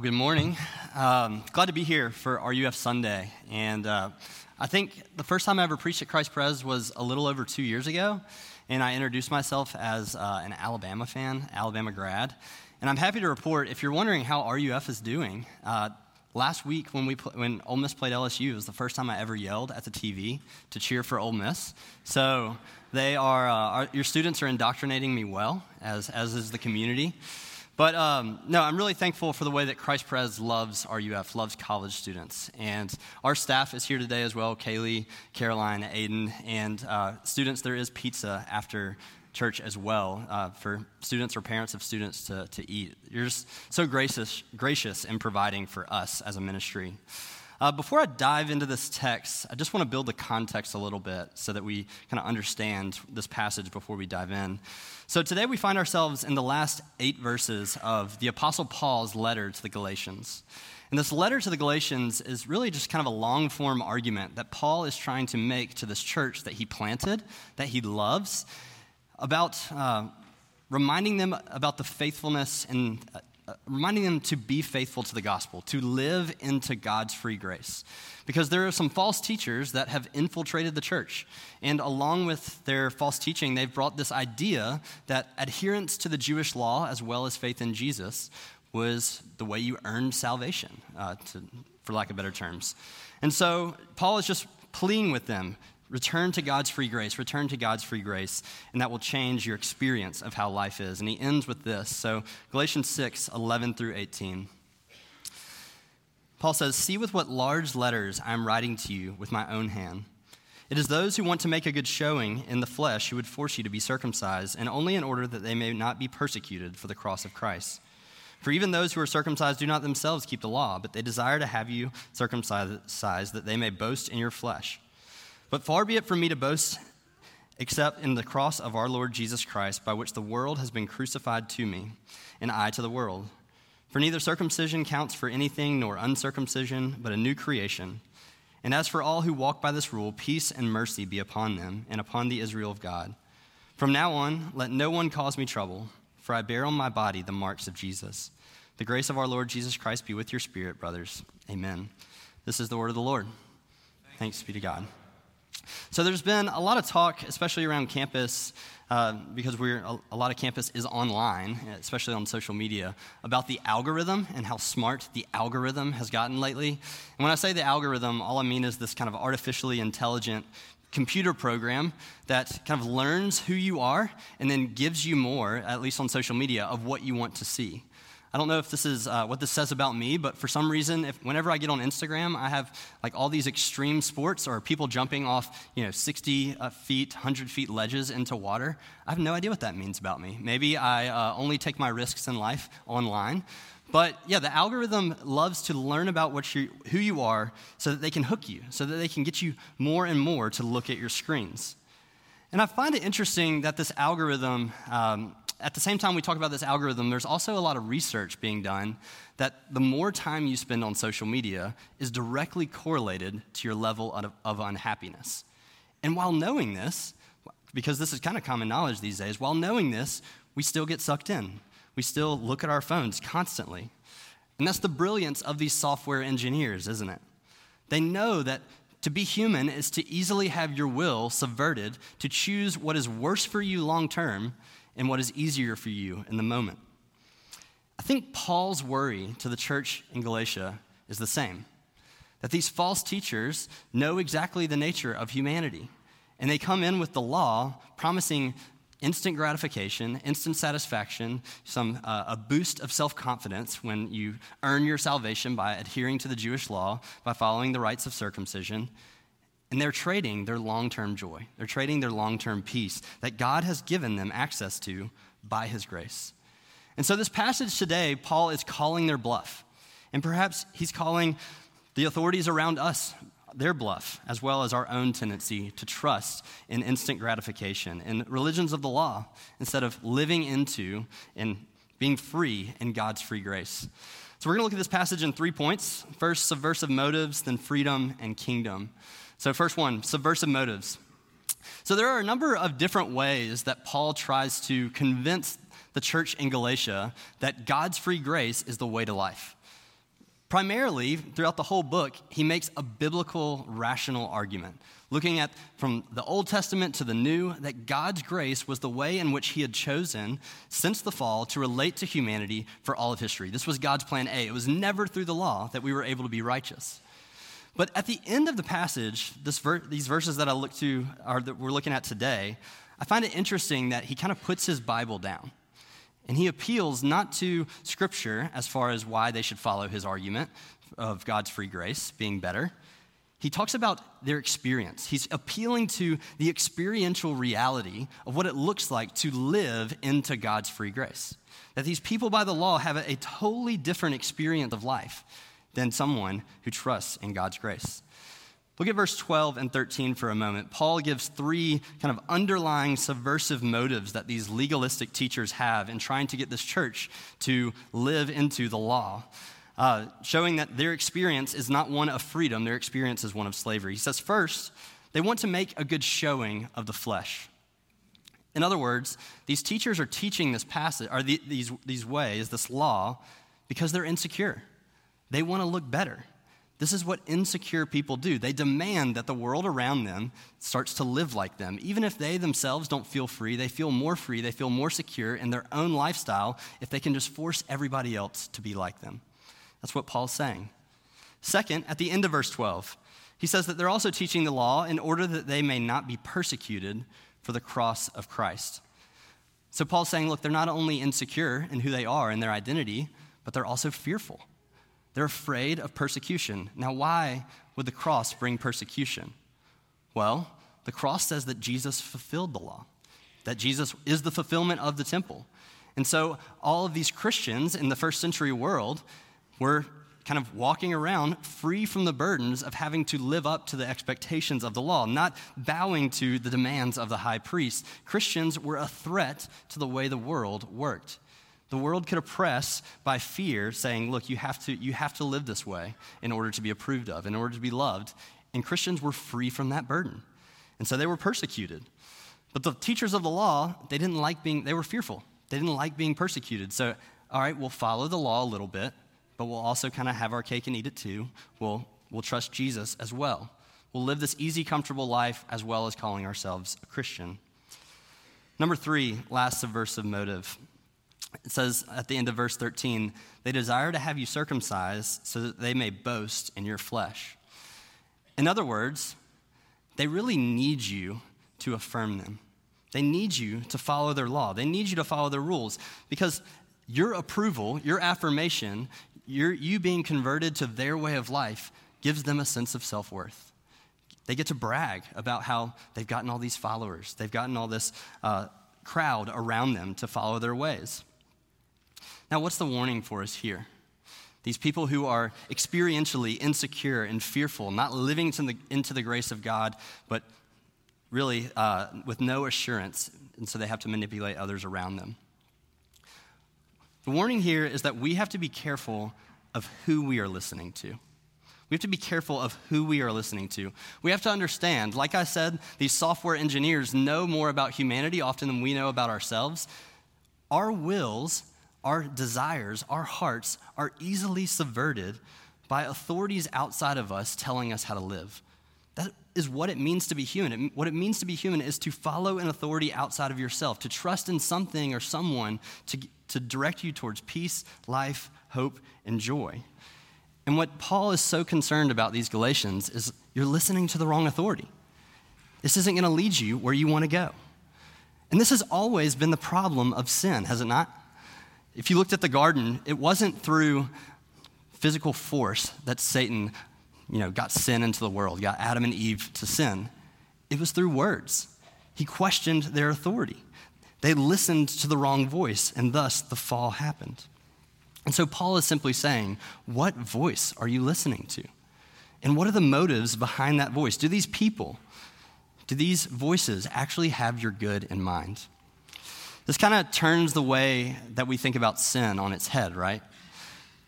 Well, good morning. Um, glad to be here for RUF Sunday. And uh, I think the first time I ever preached at Christ Pres was a little over two years ago. And I introduced myself as uh, an Alabama fan, Alabama grad. And I'm happy to report, if you're wondering how RUF is doing, uh, last week when, we pl- when Ole Miss played LSU it was the first time I ever yelled at the TV to cheer for Ole Miss. So they are, uh, our, your students are indoctrinating me well, as, as is the community. But um, no, I'm really thankful for the way that Christ Pres loves RUF, loves college students. And our staff is here today as well Kaylee, Caroline, Aiden, and uh, students, there is pizza after church as well uh, for students or parents of students to, to eat. You're just so gracious, gracious in providing for us as a ministry. Uh, before I dive into this text, I just want to build the context a little bit so that we kind of understand this passage before we dive in. So today we find ourselves in the last eight verses of the Apostle Paul's letter to the Galatians. And this letter to the Galatians is really just kind of a long form argument that Paul is trying to make to this church that he planted, that he loves, about uh, reminding them about the faithfulness and uh, reminding them to be faithful to the gospel, to live into God's free grace. Because there are some false teachers that have infiltrated the church. And along with their false teaching, they've brought this idea that adherence to the Jewish law, as well as faith in Jesus, was the way you earned salvation, uh, to, for lack of better terms. And so Paul is just pleading with them Return to God's free grace. Return to God's free grace, and that will change your experience of how life is. And he ends with this. So, Galatians 6 11 through 18. Paul says, See with what large letters I am writing to you with my own hand. It is those who want to make a good showing in the flesh who would force you to be circumcised, and only in order that they may not be persecuted for the cross of Christ. For even those who are circumcised do not themselves keep the law, but they desire to have you circumcised that they may boast in your flesh. But far be it from me to boast except in the cross of our Lord Jesus Christ, by which the world has been crucified to me, and I to the world. For neither circumcision counts for anything, nor uncircumcision, but a new creation. And as for all who walk by this rule, peace and mercy be upon them and upon the Israel of God. From now on, let no one cause me trouble, for I bear on my body the marks of Jesus. The grace of our Lord Jesus Christ be with your spirit, brothers. Amen. This is the word of the Lord. Thanks be to God. So there's been a lot of talk, especially around campus, uh, because we're a, a, lot of campus is online, especially on social media, about the algorithm and how smart the algorithm has gotten lately. And when I say the algorithm, all I mean is this kind of artificially intelligent computer program that kind of learns who you are and then gives you more, at least on social media, of what you want to see. I don't know if this is uh, what this says about me, but for some reason, if, whenever I get on Instagram, I have like all these extreme sports or people jumping off, you know, 60 uh, feet, 100 feet ledges into water. I have no idea what that means about me. Maybe I uh, only take my risks in life online. But yeah, the algorithm loves to learn about what you, who you are so that they can hook you, so that they can get you more and more to look at your screens. And I find it interesting that this algorithm um, at the same time we talk about this algorithm, there's also a lot of research being done that the more time you spend on social media is directly correlated to your level of, of unhappiness. And while knowing this, because this is kind of common knowledge these days, while knowing this, we still get sucked in. We still look at our phones constantly. And that's the brilliance of these software engineers, isn't it? They know that to be human is to easily have your will subverted to choose what is worse for you long term and what is easier for you in the moment. I think Paul's worry to the church in Galatia is the same that these false teachers know exactly the nature of humanity, and they come in with the law promising instant gratification, instant satisfaction, some, uh, a boost of self confidence when you earn your salvation by adhering to the Jewish law, by following the rites of circumcision. And they're trading their long term joy. They're trading their long term peace that God has given them access to by His grace. And so, this passage today, Paul is calling their bluff. And perhaps he's calling the authorities around us their bluff, as well as our own tendency to trust in instant gratification and religions of the law instead of living into and being free in God's free grace. So, we're going to look at this passage in three points first, subversive motives, then freedom and kingdom. So, first one subversive motives. So, there are a number of different ways that Paul tries to convince the church in Galatia that God's free grace is the way to life. Primarily, throughout the whole book, he makes a biblical, rational argument, looking at from the Old Testament to the New, that God's grace was the way in which he had chosen since the fall to relate to humanity for all of history. This was God's plan A. It was never through the law that we were able to be righteous. But at the end of the passage, ver- these verses that I look to, are that we're looking at today, I find it interesting that he kind of puts his Bible down. And he appeals not to Scripture as far as why they should follow his argument of God's free grace being better. He talks about their experience. He's appealing to the experiential reality of what it looks like to live into God's free grace. That these people by the law have a, a totally different experience of life than someone who trusts in God's grace. Look at verse 12 and 13 for a moment. Paul gives three kind of underlying subversive motives that these legalistic teachers have in trying to get this church to live into the law, uh, showing that their experience is not one of freedom, their experience is one of slavery. He says, first, they want to make a good showing of the flesh. In other words, these teachers are teaching this passage, or the, these, these ways, this law, because they're insecure. They want to look better. This is what insecure people do. They demand that the world around them starts to live like them. Even if they themselves don't feel free, they feel more free, they feel more secure in their own lifestyle if they can just force everybody else to be like them. That's what Paul's saying. Second, at the end of verse 12, he says that they're also teaching the law in order that they may not be persecuted for the cross of Christ. So Paul's saying, look, they're not only insecure in who they are and their identity, but they're also fearful. They're afraid of persecution. Now, why would the cross bring persecution? Well, the cross says that Jesus fulfilled the law, that Jesus is the fulfillment of the temple. And so, all of these Christians in the first century world were kind of walking around free from the burdens of having to live up to the expectations of the law, not bowing to the demands of the high priest. Christians were a threat to the way the world worked. The world could oppress by fear, saying, Look, you have, to, you have to live this way in order to be approved of, in order to be loved. And Christians were free from that burden. And so they were persecuted. But the teachers of the law, they didn't like being, they were fearful. They didn't like being persecuted. So, all right, we'll follow the law a little bit, but we'll also kind of have our cake and eat it too. We'll, we'll trust Jesus as well. We'll live this easy, comfortable life as well as calling ourselves a Christian. Number three, last subversive motive it says at the end of verse 13, they desire to have you circumcised so that they may boast in your flesh. In other words, they really need you to affirm them. They need you to follow their law. They need you to follow their rules because your approval, your affirmation, your, you being converted to their way of life gives them a sense of self worth. They get to brag about how they've gotten all these followers, they've gotten all this uh, crowd around them to follow their ways. Now, what's the warning for us here? These people who are experientially insecure and fearful, not living into the, into the grace of God, but really uh, with no assurance, and so they have to manipulate others around them. The warning here is that we have to be careful of who we are listening to. We have to be careful of who we are listening to. We have to understand, like I said, these software engineers know more about humanity often than we know about ourselves. Our wills our desires, our hearts are easily subverted by authorities outside of us telling us how to live. That is what it means to be human. what it means to be human is to follow an authority outside of yourself, to trust in something or someone to, to direct you towards peace, life, hope, and joy. And what Paul is so concerned about these Galatians is you're listening to the wrong authority. This isn't going to lead you where you want to go. And this has always been the problem of sin, has it not? If you looked at the garden, it wasn't through physical force that Satan, you know, got sin into the world, got Adam and Eve to sin. It was through words. He questioned their authority. They listened to the wrong voice, and thus the fall happened. And so Paul is simply saying, What voice are you listening to? And what are the motives behind that voice? Do these people, do these voices actually have your good in mind? This kind of turns the way that we think about sin on its head, right?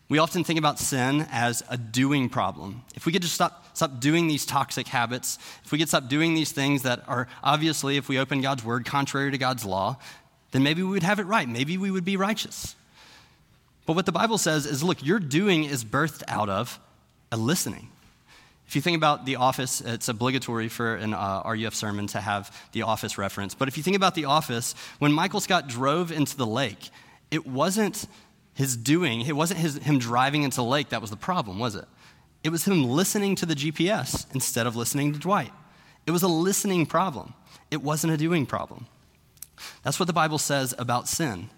We often think about sin as a doing problem. If we could just stop, stop doing these toxic habits, if we could stop doing these things that are obviously, if we open God's word, contrary to God's law, then maybe we would have it right. Maybe we would be righteous. But what the Bible says is look, your doing is birthed out of a listening. If you think about The Office, it's obligatory for an uh, RUF sermon to have The Office reference. But if you think about The Office, when Michael Scott drove into the lake, it wasn't his doing, it wasn't his, him driving into the lake that was the problem, was it? It was him listening to the GPS instead of listening to Dwight. It was a listening problem, it wasn't a doing problem. That's what the Bible says about sin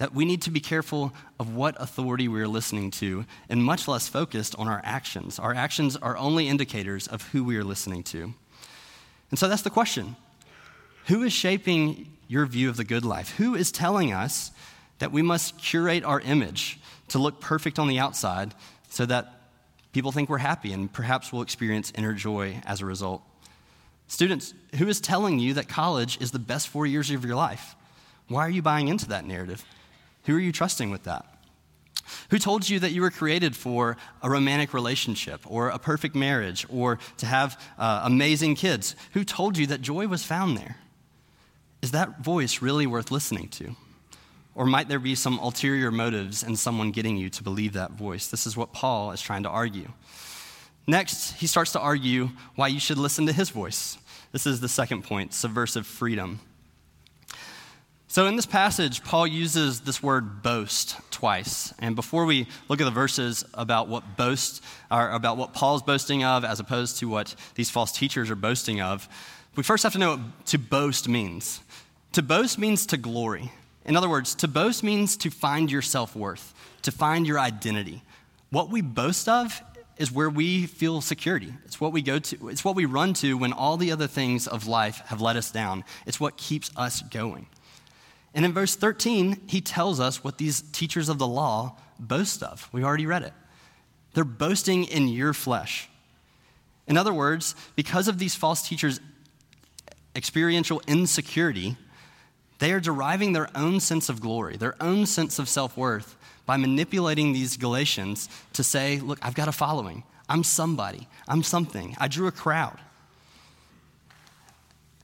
that we need to be careful of what authority we are listening to and much less focused on our actions. Our actions are only indicators of who we are listening to. And so that's the question Who is shaping your view of the good life? Who is telling us that we must curate our image to look perfect on the outside so that people think we're happy and perhaps we'll experience inner joy as a result? Students, who is telling you that college is the best four years of your life? Why are you buying into that narrative? Who are you trusting with that? Who told you that you were created for a romantic relationship or a perfect marriage or to have uh, amazing kids? Who told you that joy was found there? Is that voice really worth listening to? Or might there be some ulterior motives in someone getting you to believe that voice? This is what Paul is trying to argue. Next, he starts to argue why you should listen to his voice. This is the second point subversive freedom. So, in this passage, Paul uses this word boast twice. And before we look at the verses about what boast, or about what Paul's boasting of as opposed to what these false teachers are boasting of, we first have to know what to boast means. To boast means to glory. In other words, to boast means to find your self worth, to find your identity. What we boast of is where we feel security. It's what we go to, it's what we run to when all the other things of life have let us down. It's what keeps us going. And in verse 13, he tells us what these teachers of the law boast of. We already read it. They're boasting in your flesh. In other words, because of these false teachers' experiential insecurity, they are deriving their own sense of glory, their own sense of self worth by manipulating these Galatians to say, Look, I've got a following. I'm somebody. I'm something. I drew a crowd.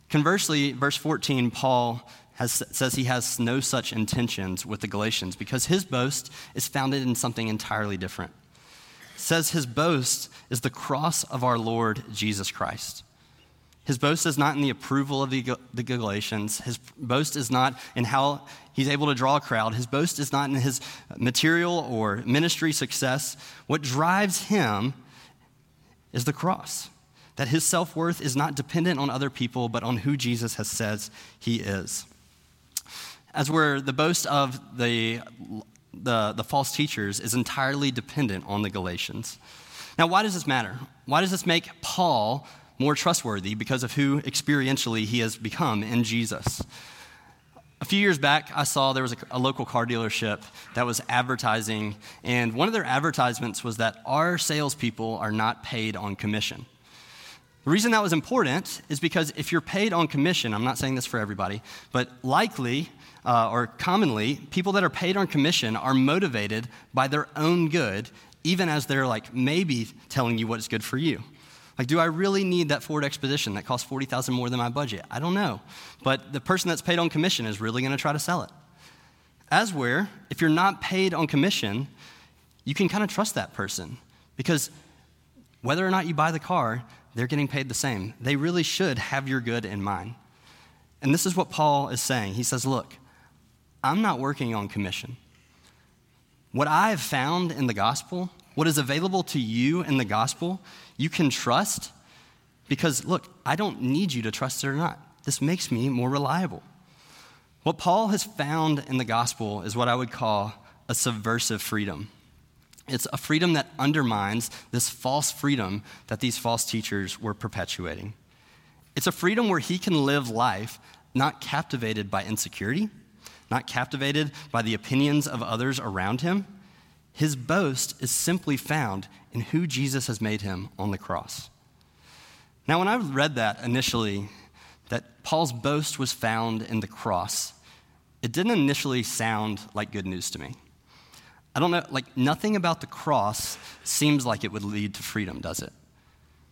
Conversely, verse 14, Paul has, says he has no such intentions with the Galatians because his boast is founded in something entirely different. says his boast is the cross of our Lord Jesus Christ. His boast is not in the approval of the, the Galatians. His boast is not in how he's able to draw a crowd. His boast is not in his material or ministry success. What drives him is the cross. That his self worth is not dependent on other people, but on who Jesus has says he is as where the boast of the, the, the false teachers is entirely dependent on the Galatians. Now, why does this matter? Why does this make Paul more trustworthy because of who experientially he has become in Jesus? A few years back, I saw there was a, a, local car dealership that was advertising, and one of their advertisements was that our salespeople are not paid on commission. The reason that was important is because if you're paid on commission, I'm not saying this for everybody, but likely uh, or commonly, people that are paid on commission are motivated by their own good, even as they're like maybe telling you what is good for you. Like, do I really need that Ford Expedition that costs 40000 more than my budget? I don't know. But the person that's paid on commission is really going to try to sell it. As where, if you're not paid on commission, you can kind of trust that person because whether or not you buy the car, they're getting paid the same. They really should have your good in mind. And this is what Paul is saying. He says, Look, I'm not working on commission. What I have found in the gospel, what is available to you in the gospel, you can trust because, look, I don't need you to trust it or not. This makes me more reliable. What Paul has found in the gospel is what I would call a subversive freedom. It's a freedom that undermines this false freedom that these false teachers were perpetuating. It's a freedom where he can live life not captivated by insecurity, not captivated by the opinions of others around him. His boast is simply found in who Jesus has made him on the cross. Now, when I read that initially, that Paul's boast was found in the cross, it didn't initially sound like good news to me. I don't know, like, nothing about the cross seems like it would lead to freedom, does it?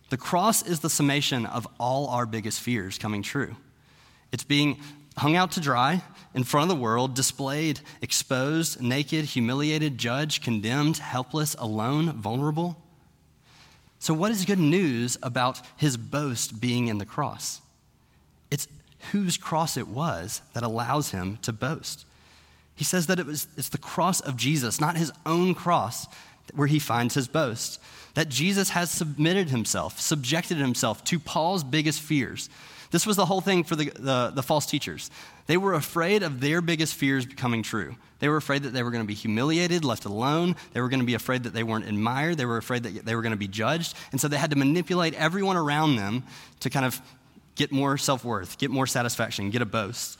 The cross is the summation of all our biggest fears coming true. It's being hung out to dry in front of the world, displayed, exposed, naked, humiliated, judged, condemned, helpless, alone, vulnerable. So, what is good news about his boast being in the cross? It's whose cross it was that allows him to boast. He says that it was, it's the cross of Jesus, not his own cross, where he finds his boast. That Jesus has submitted himself, subjected himself to Paul's biggest fears. This was the whole thing for the, the, the false teachers. They were afraid of their biggest fears becoming true. They were afraid that they were going to be humiliated, left alone. They were going to be afraid that they weren't admired. They were afraid that they were going to be judged. And so they had to manipulate everyone around them to kind of get more self worth, get more satisfaction, get a boast.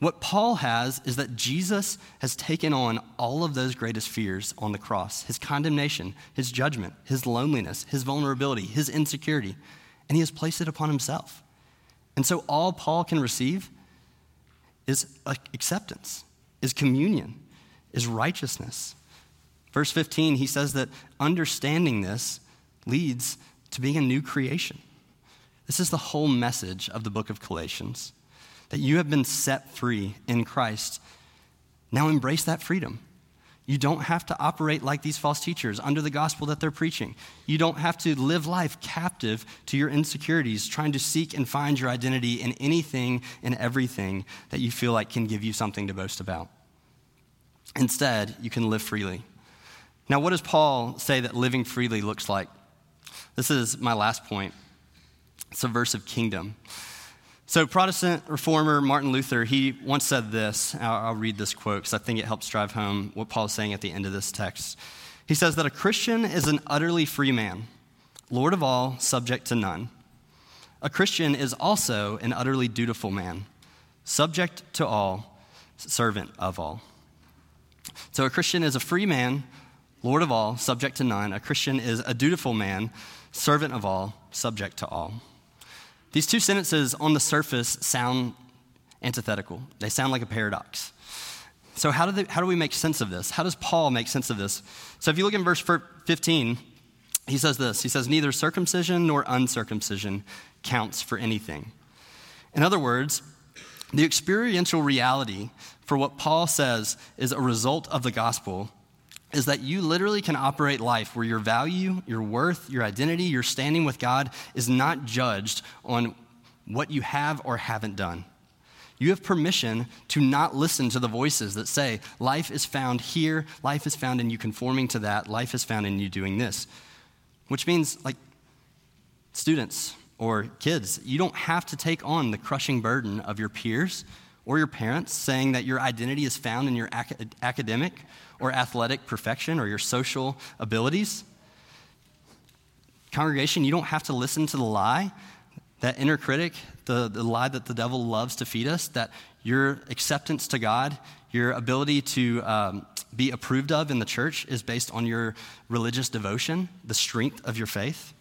What Paul has is that Jesus has taken on all of those greatest fears on the cross his condemnation, his judgment, his loneliness, his vulnerability, his insecurity, and he has placed it upon himself. And so all Paul can receive is acceptance, is communion, is righteousness. Verse 15, he says that understanding this leads to being a new creation. This is the whole message of the book of Galatians that you have been set free in Christ. Now embrace that freedom. You don't have to operate like these false teachers under the gospel that they're preaching. You don't have to live life captive to your insecurities, trying to seek and find your identity in anything and everything that you feel like can give you something to boast about. Instead, you can live freely. Now, what does Paul say that living freely looks like? This is my last point. Of kingdom. So, Protestant reformer Martin Luther, he once said this. I'll, read this quote because I think it helps drive home what Paul is saying at the end of this text. He says that a Christian is an utterly free man, Lord of all, subject to none. A Christian is also an utterly dutiful man, subject to all, servant of all. So, a Christian is a free man, Lord of all, subject to none. A Christian is a dutiful man, servant of all, subject to all. These two sentences on the surface sound antithetical, they sound like a paradox. So, how do, they, how do we make sense of this? How does Paul make sense of this? So, if you look in verse 15, he says this He says, Neither circumcision nor uncircumcision counts for anything. In other words, the experiential reality for what Paul says is a result of the gospel is that you literally can operate life where your value, your worth, your identity, your standing with God is not judged on what you have or haven't done. You have permission to not listen to the voices that say, life is found here, life is found in you conforming to that, life is found in you doing this. Which means, like, students or kids, you don't have to take on the crushing burden of your peers or your parents saying that your identity is found in your ac- academic or athletic perfection or your social abilities. Congregation, you don't have to listen to the lie, that inner critic, the, the lie that the devil loves to feed us, that your acceptance to God, your ability to um, be approved of in the church is based on your religious devotion, the strength of your faith.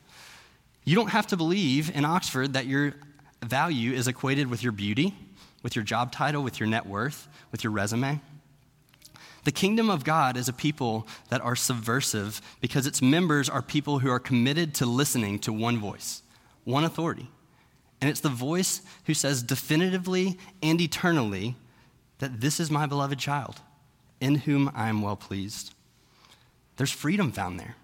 You don't have to believe in Oxford that your value is equated with your beauty, with your job title, with your net worth, with your resume. The kingdom of God is a people that are subversive because its members are people who are committed to listening to one voice, one authority. And it's the voice who says definitively and eternally that this is my beloved child, in whom I am well pleased. There's freedom found there.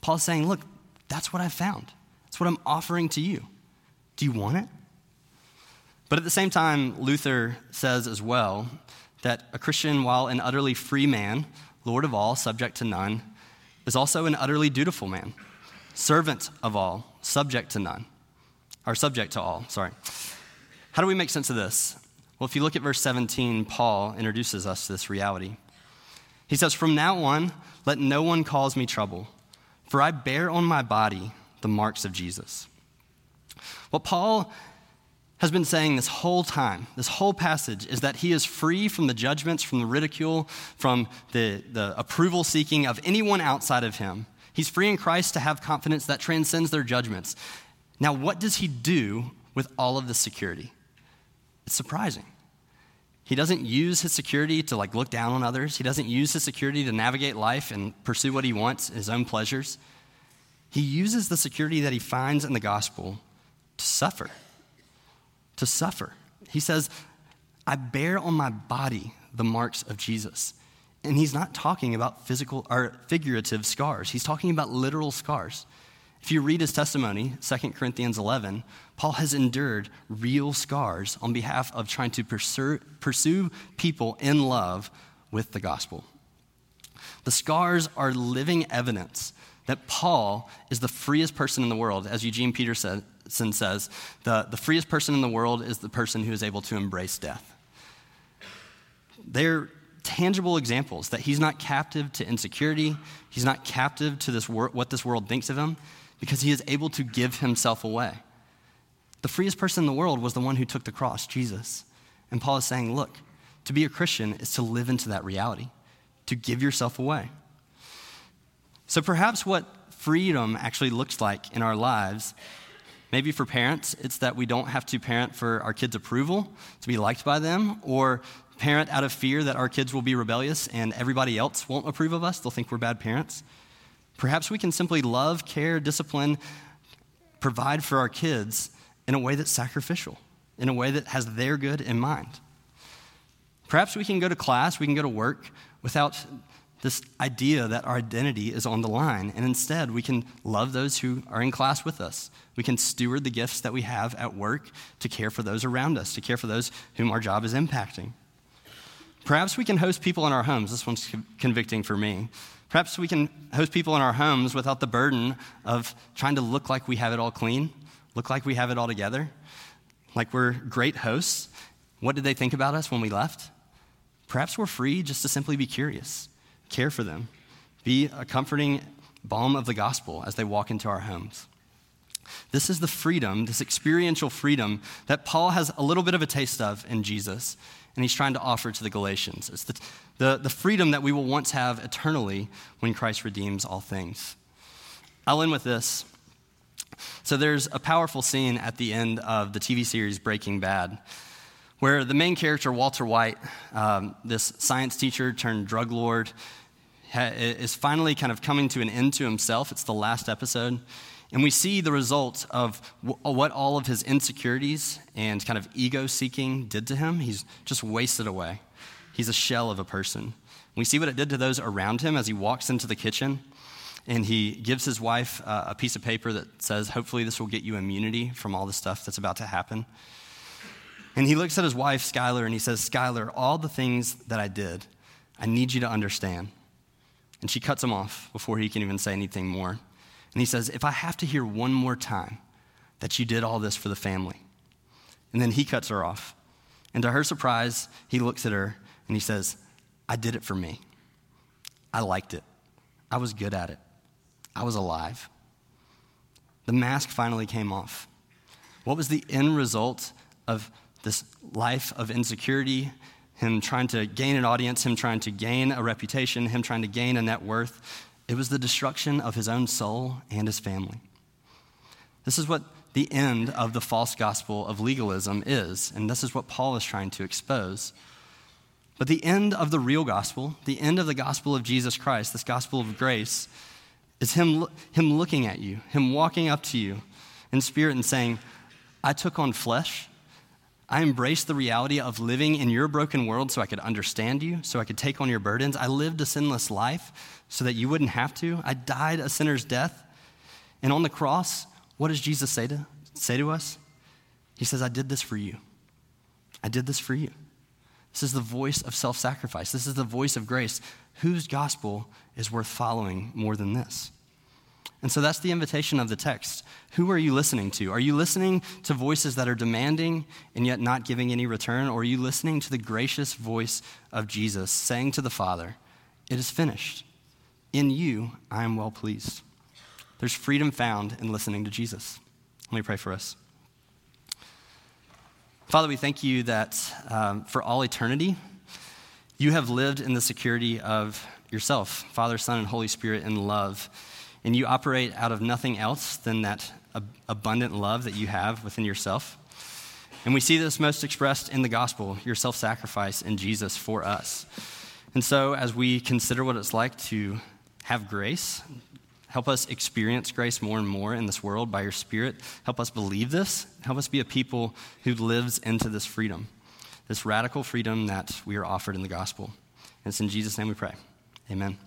Paul's saying, Look, that's what I've found. That's what I'm offering to you. Do you want it? But at the same time, Luther says as well that a Christian, while an utterly free man, Lord of all, subject to none, is also an utterly dutiful man, servant of all, subject to none, or subject to all, sorry. How do we make sense of this? Well, if you look at verse 17, Paul introduces us to this reality. He says, From now on, let no one cause me trouble, for I bear on my body the marks of Jesus. What Paul has been saying this whole time, this whole passage, is that he is free from the judgments, from the ridicule, from the, the approval seeking of anyone outside of him. He's free in Christ to have confidence that transcends their judgments. Now, what does he do with all of this security? It's surprising. He doesn't use his security to like look down on others. He doesn't use his security to navigate life and pursue what he wants, his own pleasures. He uses the security that he finds in the gospel to suffer to suffer. He says, I bear on my body the marks of Jesus. And he's not talking about physical or figurative scars. He's talking about literal scars. If you read his testimony, 2 Corinthians 11, Paul has endured real scars on behalf of trying to pursue, people in love with the gospel. The scars are living evidence that Paul is the freest person in the world. As Eugene Peterson says, the, the freest person in the world is the person who is able to embrace death. They're tangible examples that he's not captive to insecurity, he's not captive to this wor- what this world thinks of him, because he is able to give himself away. The freest person in the world was the one who took the cross, Jesus. And Paul is saying, look, to be a Christian is to live into that reality, to give yourself away. So perhaps what freedom actually looks like in our lives, maybe for parents, it's that we don't have to parent for our kids' approval, to be liked by them, or parent out of fear that our kids will be rebellious and everybody else won't approve of us. They'll think we're bad parents. Perhaps we can simply love, care, discipline, provide for our kids in a way that's sacrificial, in a way that has their good in mind. Perhaps we can go to class, we can go to work without this idea that our identity is on the line, and instead we can love those who are in class with us. We can steward the gifts that we have at work to care for those around us, to care for those whom our job is impacting. Perhaps we can host people in our homes. This one's convicting for me. Perhaps we can host people in our homes without the burden of trying to look like we have it all clean, look like we have it all together, like we're great hosts. What did they think about us when we left? Perhaps we're free just to simply be curious, care for them, be a comforting balm of the gospel as they walk into our homes. This is the freedom, this experiential freedom that Paul has a little bit of a taste of in Jesus, and he's trying to offer to the Galatians. It's the, the, the freedom that we will once have eternally when Christ redeems all things. I'll end with this. So, there's a powerful scene at the end of the TV series Breaking Bad where the main character, Walter White, um, this science teacher turned drug lord, is finally kind of coming to an end to himself. It's the last episode. And we see the result of w- what all of his insecurities and kind of ego seeking did to him. He's just wasted away. He's a shell of a person. We see what it did to those around him as he walks into the kitchen and he gives his wife uh, a piece of paper that says, Hopefully, this will get you immunity from all the stuff that's about to happen. And he looks at his wife, Skyler, and he says, Skyler, all the things that I did, I need you to understand. And she cuts him off before he can even say anything more. And he says, If I have to hear one more time that you did all this for the family. And then he cuts her off. And to her surprise, he looks at her and he says, I did it for me. I liked it. I was good at it. I was alive. The mask finally came off. What was the end result of this life of insecurity? Him trying to gain an audience, him trying to gain a reputation, him trying to gain a net worth. It was the destruction of his own soul and his family. This is what the end of the false gospel of legalism is, and this is what Paul is trying to expose. But the end of the real gospel, the end of the gospel of Jesus Christ, this gospel of grace, is him, him looking at you, Him walking up to you in spirit and saying, I took on flesh. I embraced the reality of living in your broken world so I could understand you, so I could take on your burdens. I lived a sinless life so that you wouldn't have to. I died a sinner's death. And on the cross, what does Jesus say to, say to us? He says, I did this for you. I did this for you. This is the voice of self sacrifice. This is the voice of grace. Whose gospel is worth following more than this? And so that's the invitation of the text. Who are you listening to? Are you listening to voices that are demanding and yet not giving any return? Or are you listening to the gracious voice of Jesus saying to the Father, It is finished. In you, I am well pleased. There's freedom found in listening to Jesus. Let me pray for us. Father, we thank you that um, for all eternity, you have lived in the security of yourself, Father, Son, and Holy Spirit in love. And you operate out of nothing else than that ab- abundant love that you have within yourself. And we see this most expressed in the gospel, your self sacrifice in Jesus for us. And so, as we consider what it's like to have grace, Help us experience grace more and more in this world by your Spirit. Help us believe this. Help us be a people who lives into this freedom. this radical freedom that we are offered in the gospel. And it's in Jesus' name we pray. Amen.